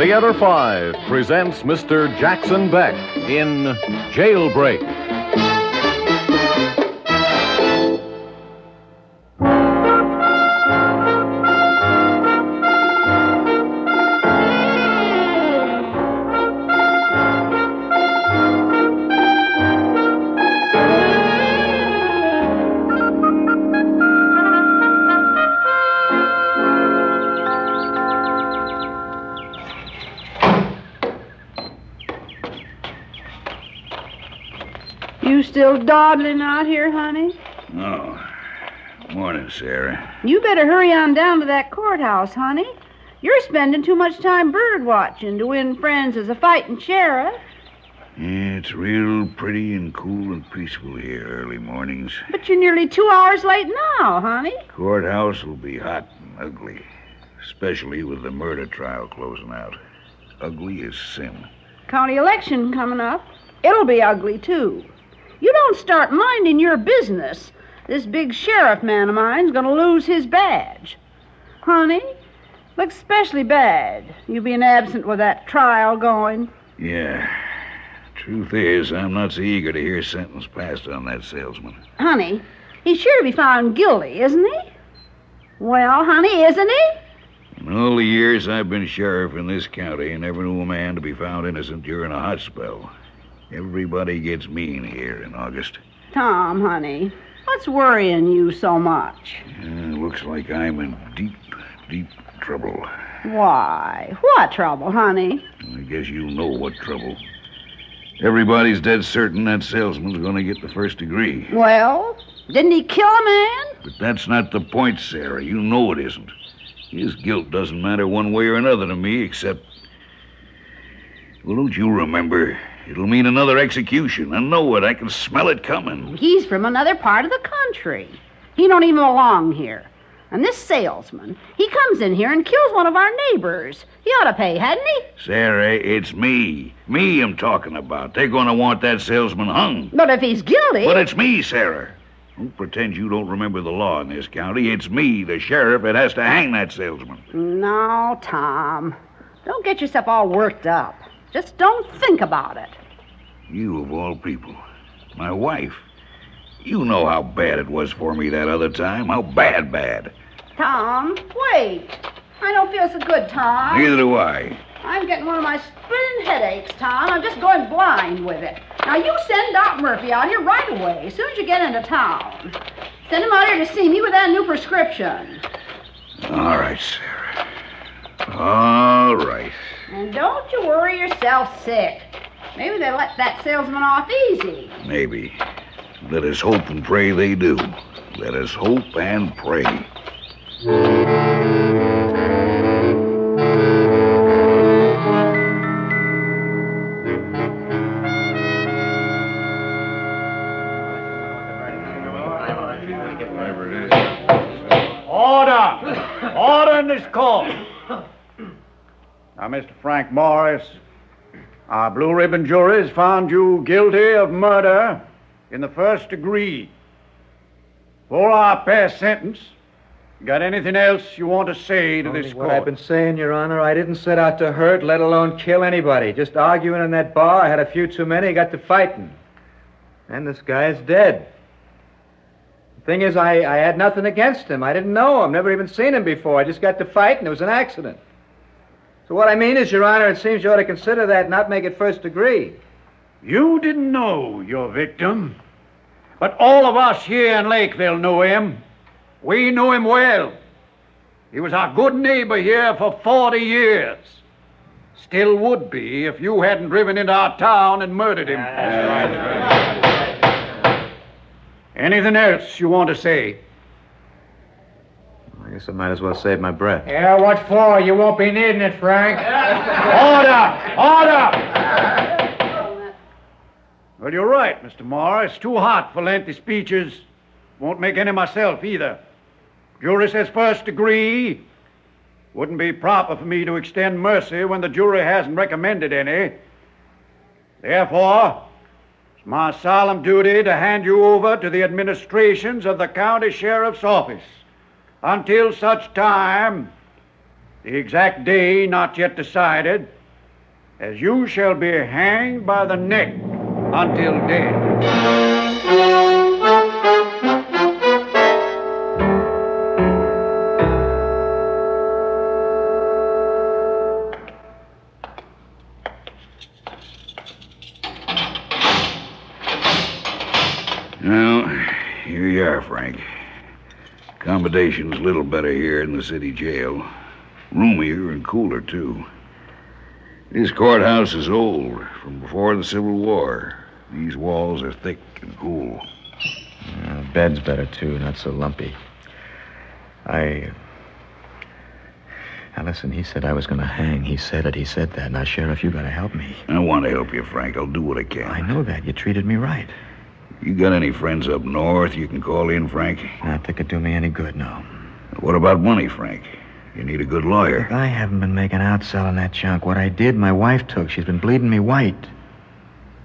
Theater 5 presents Mr. Jackson Beck in Jailbreak. You still dawdling out here, honey? Oh. Morning, Sarah. You better hurry on down to that courthouse, honey. You're spending too much time bird watching to win friends as a fighting sheriff. Yeah, it's real pretty and cool and peaceful here early mornings. But you're nearly two hours late now, honey. Courthouse will be hot and ugly, especially with the murder trial closing out. Ugly as sin. County election coming up. It'll be ugly, too. You don't start minding your business. This big sheriff man of mine's gonna lose his badge. Honey, looks especially bad, you being absent with that trial going. Yeah. Truth is, I'm not so eager to hear sentence passed on that salesman. Honey, he's sure to be found guilty, isn't he? Well, honey, isn't he? In all the years I've been sheriff in this county, I never knew a man to be found innocent during a hot spell. Everybody gets mean here in August. Tom, honey, what's worrying you so much? Uh, looks like I'm in deep, deep trouble. Why? What trouble, honey? I guess you know what trouble. Everybody's dead certain that salesman's going to get the first degree. Well, didn't he kill a man? But that's not the point, Sarah. You know it isn't. His guilt doesn't matter one way or another to me, except. Well, don't you remember? It'll mean another execution. I know it. I can smell it coming. He's from another part of the country. He don't even belong here. And this salesman, he comes in here and kills one of our neighbors. He ought to pay, hadn't he? Sarah, it's me. Me I'm talking about. They're going to want that salesman hung. But if he's guilty. But it's me, Sarah. Don't pretend you don't remember the law in this county. It's me, the sheriff, that has to hang that salesman. No, Tom. Don't get yourself all worked up. Just don't think about it. You, of all people. My wife. You know how bad it was for me that other time. How bad, bad. Tom, wait. I don't feel so good, Tom. Neither do I. I'm getting one of my splitting headaches, Tom. I'm just going blind with it. Now, you send Doc Murphy out here right away, as soon as you get into town. Send him out here to see me with that new prescription. All right, Sarah. All right. And don't you worry yourself sick. Maybe they let that salesman off easy. Maybe. Let us hope and pray they do. Let us hope and pray. Order! Order in this court. Now, Mr. Frank Morris, our blue ribbon jury has found you guilty of murder in the first degree. For our past sentence, got anything else you want to say to Only this what court? I've been saying, Your Honor. I didn't set out to hurt, let alone kill anybody. Just arguing in that bar. I had a few too many, got to fighting. And this guy's dead. The thing is, I, I had nothing against him. I didn't know him, never even seen him before. I just got to fight, and it was an accident. So what I mean is, Your Honor, it seems you ought to consider that and not make it first degree. You didn't know your victim, but all of us here in Lakeville knew him. We knew him well. He was our good neighbor here for 40 years. Still would be if you hadn't driven into our town and murdered him. Anything else you want to say? I guess I might as well save my breath. Yeah, what for? You won't be needing it, Frank. Order! Order! Well, you're right, Mr. Morris. Too hot for lengthy speeches. Won't make any myself either. Jury says first degree. Wouldn't be proper for me to extend mercy when the jury hasn't recommended any. Therefore, it's my solemn duty to hand you over to the administrations of the county sheriff's office until such time the exact day not yet decided, as you shall be hanged by the neck until dead. Here you are, Frank. Accommodation's a little better here in the city jail. Roomier and cooler, too. This courthouse is old, from before the Civil War. These walls are thick and cool. Uh, bed's better, too, not so lumpy. I. Now, listen, he said I was going to hang. He said it. He said that. Now, Sheriff, you got to help me. I want to help you, Frank. I'll do what I can. I know that. You treated me right. You got any friends up north you can call in, Frank? Not that could do me any good, no. What about money, Frank? You need a good lawyer. I haven't been making out selling that junk. What I did, my wife took. She's been bleeding me white.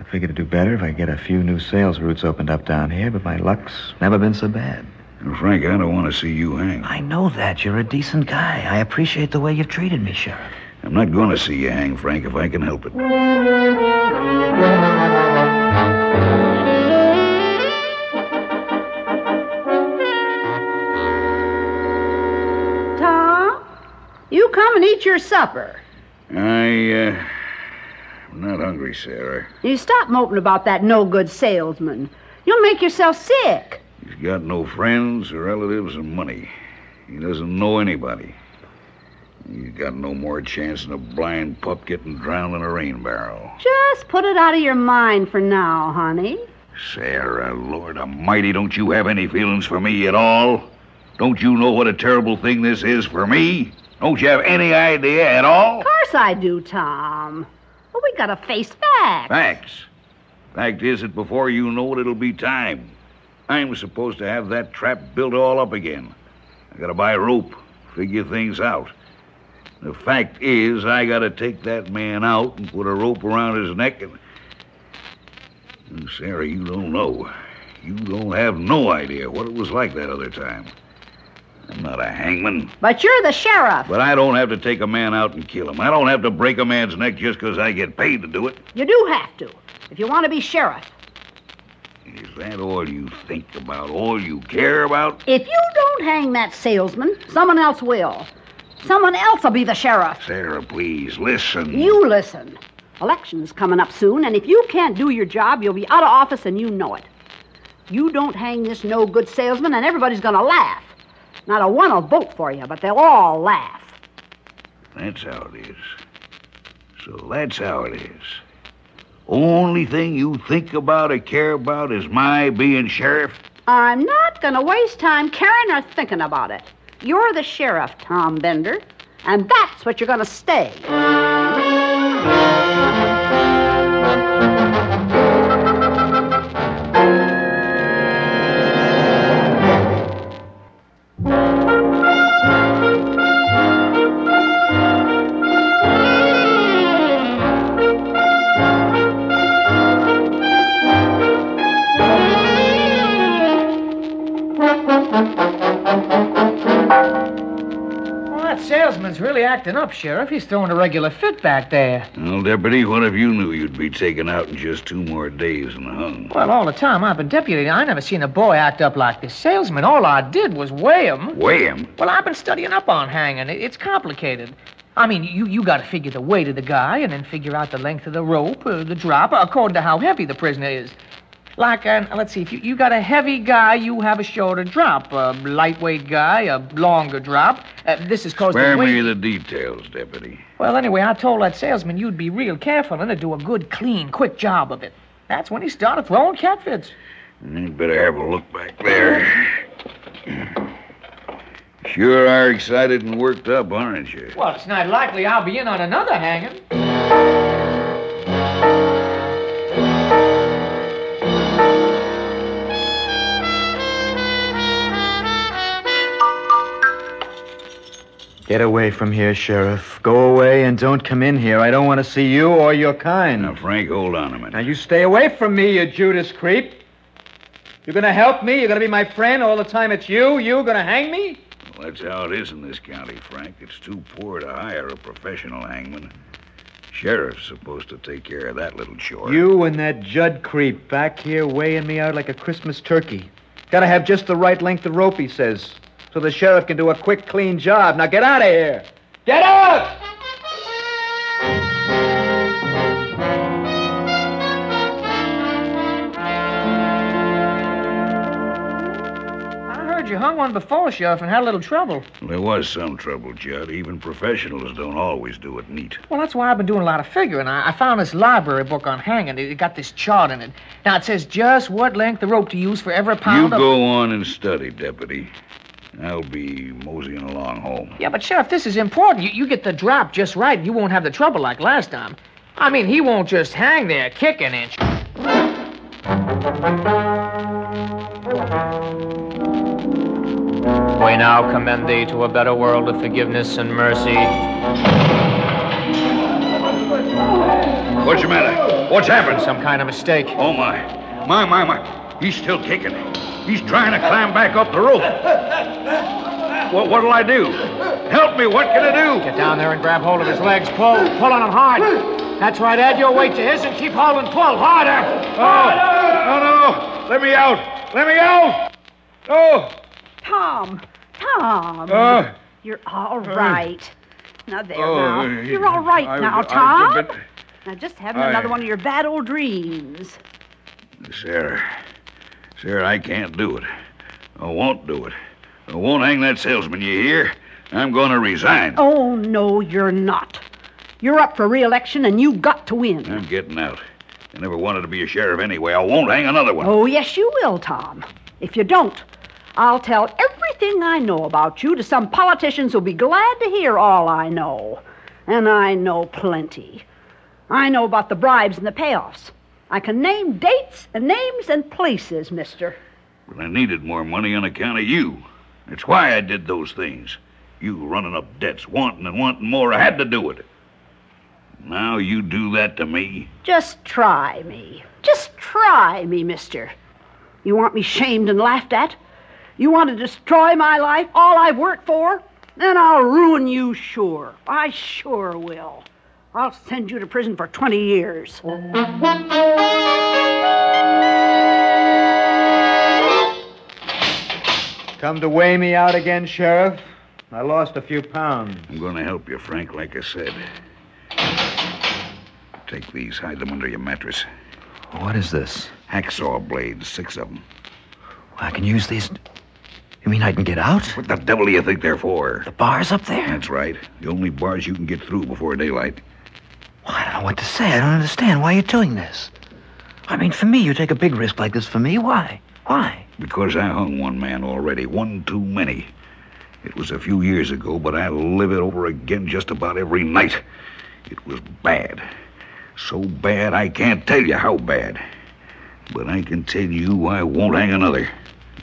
I figured to do better if I get a few new sales routes opened up down here, but my luck's never been so bad. And Frank, I don't want to see you hang. I know that. You're a decent guy. I appreciate the way you've treated me, Sheriff. I'm not going to see you hang, Frank, if I can help it. you come and eat your supper. I, uh, I'm not hungry, Sarah. You stop moping about that no good salesman. You'll make yourself sick. He's got no friends or relatives or money. He doesn't know anybody. He's got no more chance than a blind pup getting drowned in a rain barrel. Just put it out of your mind for now, honey. Sarah, Lord Almighty, don't you have any feelings for me at all? Don't you know what a terrible thing this is for me? Don't you have any idea at all? Of course I do, Tom. But we gotta face facts. Facts. Fact is that before you know it, it'll be time. I'm supposed to have that trap built all up again. I gotta buy rope, figure things out. The fact is, I gotta take that man out and put a rope around his neck and. And Sarah, you don't know. You don't have no idea what it was like that other time. I'm not a hangman, But you're the sheriff. but I don't have to take a man out and kill him. I don't have to break a man's neck just 'cause I get paid to do it. You do have to, if you want to be sheriff. Is that all you think about? All you care about? If you don't hang that salesman, someone else will. Someone else will be the sheriff. Sarah, please, listen. You listen. Election's coming up soon, and if you can't do your job, you'll be out of office and you know it. You don't hang this no good salesman, and everybody's gonna laugh. Not a one will vote for you, but they'll all laugh. That's how it is. So that's how it is. Only thing you think about or care about is my being sheriff? I'm not gonna waste time caring or thinking about it. You're the sheriff, Tom Bender, and that's what you're gonna stay. Really acting up, Sheriff. He's throwing a regular fit back there. Well, Deputy, what if you knew you'd be taken out in just two more days and hung? Well, all the time I've been deputy, I never seen a boy act up like this salesman. All I did was weigh him. Weigh him? Well, I've been studying up on hanging. It's complicated. I mean, you, you got to figure the weight of the guy and then figure out the length of the rope, uh, the drop, according to how heavy the prisoner is. Like, uh, let's see, if you, you got a heavy guy, you have a shorter drop. A lightweight guy, a longer drop. Uh, this is cause Spare me the details, Deputy. Well, anyway, I told that salesman you'd be real careful and to do a good, clean, quick job of it. That's when he started throwing catfits. You'd better have a look back there. Sure are excited and worked up, aren't you? Well, it's not likely I'll be in on another hanging. Get away from here, Sheriff. Go away and don't come in here. I don't want to see you or your kind. Now, Frank, hold on a minute. Now, you stay away from me, you Judas creep. You're going to help me? You're going to be my friend all the time it's you? You going to hang me? Well, That's how it is in this county, Frank. It's too poor to hire a professional hangman. Sheriff's supposed to take care of that little chore. You and that Judd creep back here weighing me out like a Christmas turkey. Gotta have just the right length of rope, he says, so the sheriff can do a quick, clean job. Now get out of here! Get out! I heard you hung one before, Sheriff, and had a little trouble. There was some trouble, Judd. Even professionals don't always do it neat. Well, that's why I've been doing a lot of figuring. I, I found this library book on hanging. It, it got this chart in it. Now, it says just what length of rope to use for every You pound of... You go on and study, Deputy. I'll be moseying along home. Yeah, but Sheriff, this is important. You, you get the drop just right, and you won't have the trouble like last time. I mean, he won't just hang there, kick an inch. We now commend thee to a better world of forgiveness and mercy. What's the matter? What's happened? Some kind of mistake. Oh, my. My, my, my. He's still kicking. He's trying to climb back up the rope. What, what'll I do? Help me. What can I do? Get down there and grab hold of his legs. Pull. Pull on him hard. That's right. Add your weight to his and keep holding. Pull harder. Oh, no, no. Let me out. Let me out. Oh. Tom, Tom. Uh, You're all right. Now there oh, now. uh, You're all right I- now, I- Tom. but- Now just having I- another one of your bad old dreams. Sarah. Sarah, I can't do it. I won't do it. I won't hang that salesman, you hear? I'm going to resign. Oh no, you're not. You're up for re-election and you've got to win. I'm getting out. I never wanted to be a sheriff anyway. I won't hang another one. Oh yes, you will, Tom. If you don't, I'll tell everything I know about you to some politicians who'll be glad to hear all I know. And I know plenty. I know about the bribes and the payoffs. I can name dates and names and places, mister. But I needed more money on account of you. That's why I did those things. You running up debts, wanting and wanting more. I had to do it. Now you do that to me? Just try me. Just try me, mister. You want me shamed and laughed at? You want to destroy my life, all I've worked for? Then I'll ruin you sure. I sure will. I'll send you to prison for 20 years. Come to weigh me out again, Sheriff? I lost a few pounds. I'm going to help you, Frank, like I said. Take these, hide them under your mattress. What is this? Hacksaw blades, six of them. I can use these. You mean I can get out? What the devil do you think they're for? The bars up there? That's right. The only bars you can get through before daylight. Well, I don't know what to say. I don't understand. Why are you doing this? I mean, for me, you take a big risk like this for me. Why? Why? Because I hung one man already, one too many. It was a few years ago, but I live it over again just about every night. It was bad. So bad I can't tell you how bad. But I can tell you I won't hang another.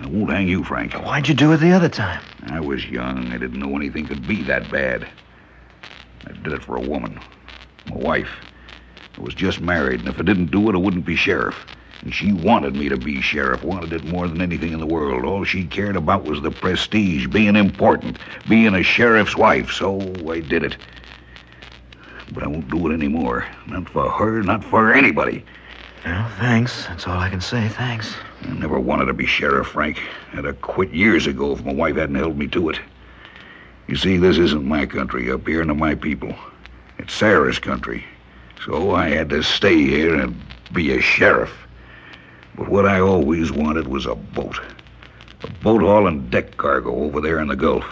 I won't hang you, Frank. Why'd you do it the other time? I was young. I didn't know anything could be that bad. I did it for a woman, my wife. I was just married, and if I didn't do it, I wouldn't be sheriff. And she wanted me to be sheriff, wanted it more than anything in the world. All she cared about was the prestige, being important, being a sheriff's wife. So I did it. But I won't do it anymore. Not for her, not for anybody. Well, thanks. That's all I can say. Thanks. I never wanted to be sheriff, Frank. I'd have quit years ago if my wife hadn't held me to it. You see, this isn't my country up here, nor my people. It's Sarah's country. So I had to stay here and be a sheriff. But what I always wanted was a boat. A boat hauling deck cargo over there in the Gulf.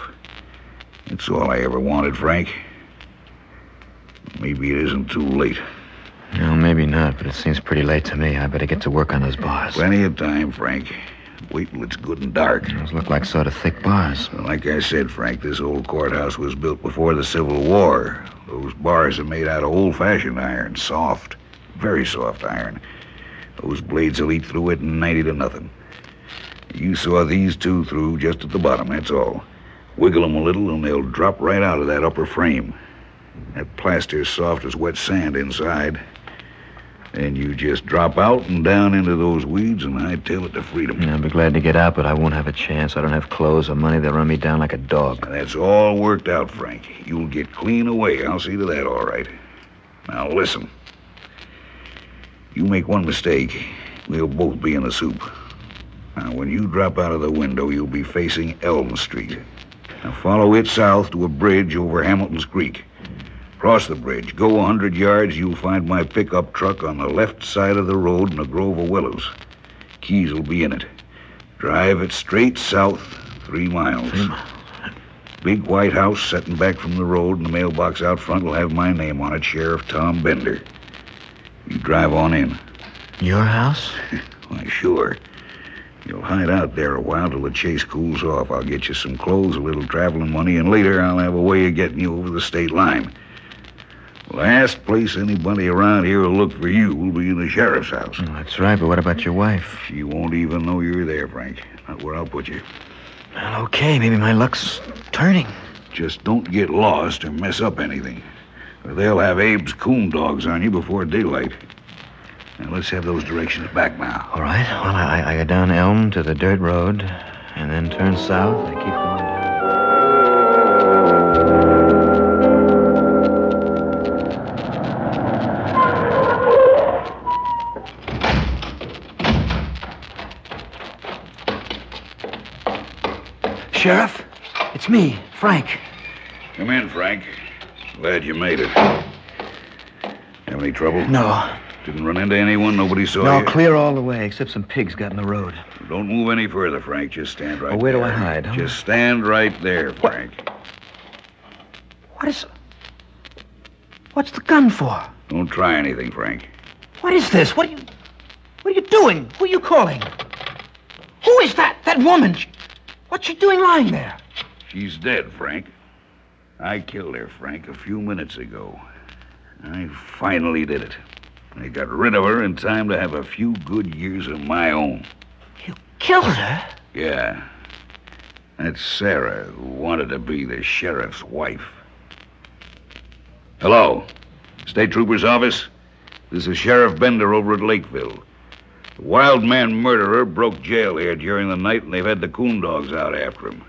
That's all I ever wanted, Frank. Maybe it isn't too late. No, maybe not, but it seems pretty late to me. I better get to work on those bars. Plenty of time, Frank. Wait till it's good and dark. Those look like sort of thick bars. Like I said, Frank, this old courthouse was built before the Civil War. Those bars are made out of old fashioned iron, soft, very soft iron. Those blades will eat through it in 90 to nothing. You saw these two through just at the bottom, that's all. Wiggle 'em a little and they'll drop right out of that upper frame. That plaster's soft as wet sand inside. And you just drop out and down into those weeds and I hightail it to freedom. Yeah, I'll be glad to get out, but I won't have a chance. I don't have clothes or money. They'll run me down like a dog. That's all worked out, Frank. You'll get clean away. I'll see to that, all right. Now, listen. You make one mistake, we'll both be in the soup. Now, when you drop out of the window, you'll be facing Elm Street. Now, follow it south to a bridge over Hamilton's Creek. Cross the bridge, go a hundred yards, you'll find my pickup truck on the left side of the road in a grove of willows. Keys will be in it. Drive it straight south, three miles. Three miles. Big white house setting back from the road, and the mailbox out front will have my name on it, Sheriff Tom Bender. You drive on in. Your house? Why, sure. You'll hide out there a while till the chase cools off. I'll get you some clothes, a little traveling money, and later I'll have a way of getting you over the state line. Last place anybody around here will look for you will be in the sheriff's house. Oh, that's right, but what about your wife? She won't even know you're there, Frank. Not where I'll put you. Well, okay, maybe my luck's turning. Just don't get lost or mess up anything. Or they'll have Abe's coon dogs on you before daylight. Now, let's have those directions back now. All right. Well, I, I go down Elm to the dirt road, and then turn south. I keep me, Frank. Come in, Frank. Glad you made it. Have any trouble? No, Didn't run into anyone? Nobody saw no, you? clear all the way, except some pigs got in the road. Don't move any further, Frank. Just stand right Oh, where do. I hide, huh? Just stand right there, Frank. What? What is. What's the gun for? Don't try anything, Frank. What is this? What are you. What are you doing? Who are you calling? Who is that? That woman? What's she doing lying there? She's dead, Frank. I killed her, Frank, a few minutes ago. I finally did it. I got rid of her in time to have a few good years of my own. You killed her? Yeah. That's Sarah, who wanted to be the sheriff's wife. Hello. State Trooper's office? This is Sheriff Bender over at Lakeville. The wild man murderer broke jail here during the night, and they've had the coon dogs out after him.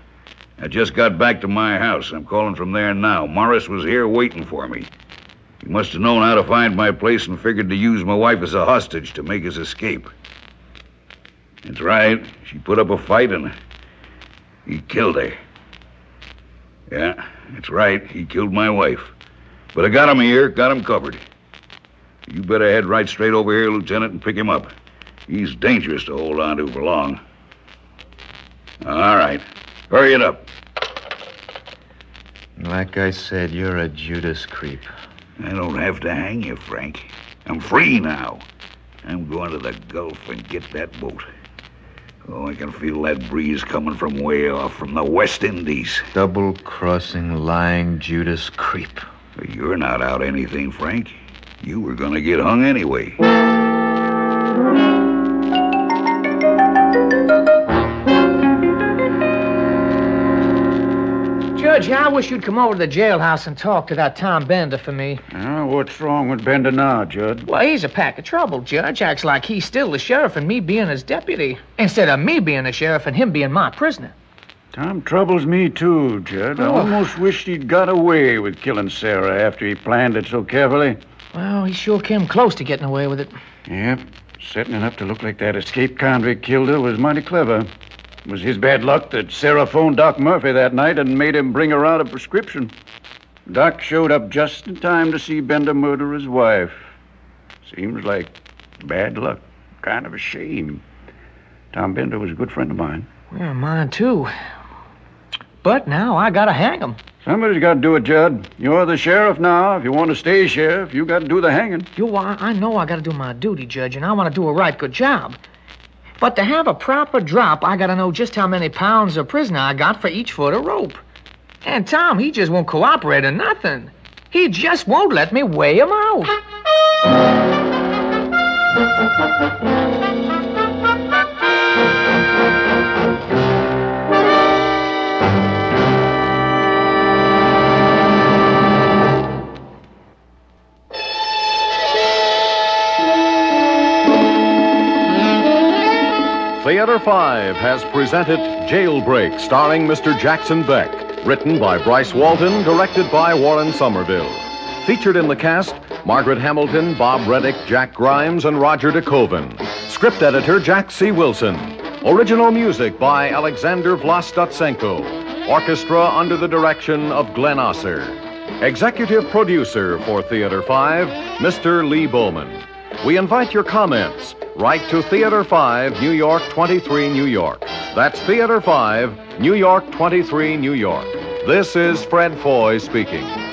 I just got back to my house. I'm calling from there now. Morris was here waiting for me. He must have known how to find my place and figured to use my wife as a hostage to make his escape. That's right. She put up a fight and he killed her. Yeah, that's right. He killed my wife. But I got him here, got him covered. You better head right straight over here, Lieutenant, and pick him up. He's dangerous to hold on to for long. All right. Hurry it up. Like I said, you're a Judas creep. I don't have to hang you, Frank. I'm free now. I'm going to the Gulf and get that boat. Oh, I can feel that breeze coming from way off from the West Indies. Double crossing, lying Judas creep. You're not out anything, Frank. You were going to get hung anyway. Judge, I wish you'd come over to the jailhouse and talk to that Tom Bender for me. Ah, what's wrong with Bender now, Judd? Well, he's a pack of trouble, Judge. Acts like he's still the sheriff and me being his deputy. Instead of me being the sheriff and him being my prisoner. Tom troubles me too, Judd. I Oh. almost wished he'd got away with killing Sarah after he planned it so carefully. Well, he sure came close to getting away with it. Yep, setting it up to look like that escaped convict killed her was mighty clever. It was his bad luck that Sarah phoned Doc Murphy that night and made him bring her out a prescription. Doc showed up just in time to see Bender murder his wife. Seems like bad luck. Kind of a shame. Tom Bender was a good friend of mine. Yeah, mine too. But now I gotta hang him. Somebody's got to do it, Judd. You're the sheriff now. If you want to stay sheriff, you got to do the hanging. You, I, I know I gotta do my duty, Judge, and I want to do a right good job. But to have a proper drop, I gotta know just how many pounds of prisoner I got for each foot of rope. And Tom, he just won't cooperate or nothing. He just won't let me weigh him out. Theater 5 has presented Jailbreak, starring Mr. Jackson Beck, written by Bryce Walton, directed by Warren Somerville. Featured in the cast, Margaret Hamilton, Bob Readick, Jack Grimes, and Roger DeKoven. Script editor, Jack C. Wilson. Original music by Alexander Vlastotsenko. Orchestra under the direction of Glenn Osser. Executive producer for Theater 5, Mr. Lee Bowman. We invite your comments. Write to Theater 5, New York 23, New York. That's Theater 5, New York 23, New York. This is Fred Foy speaking.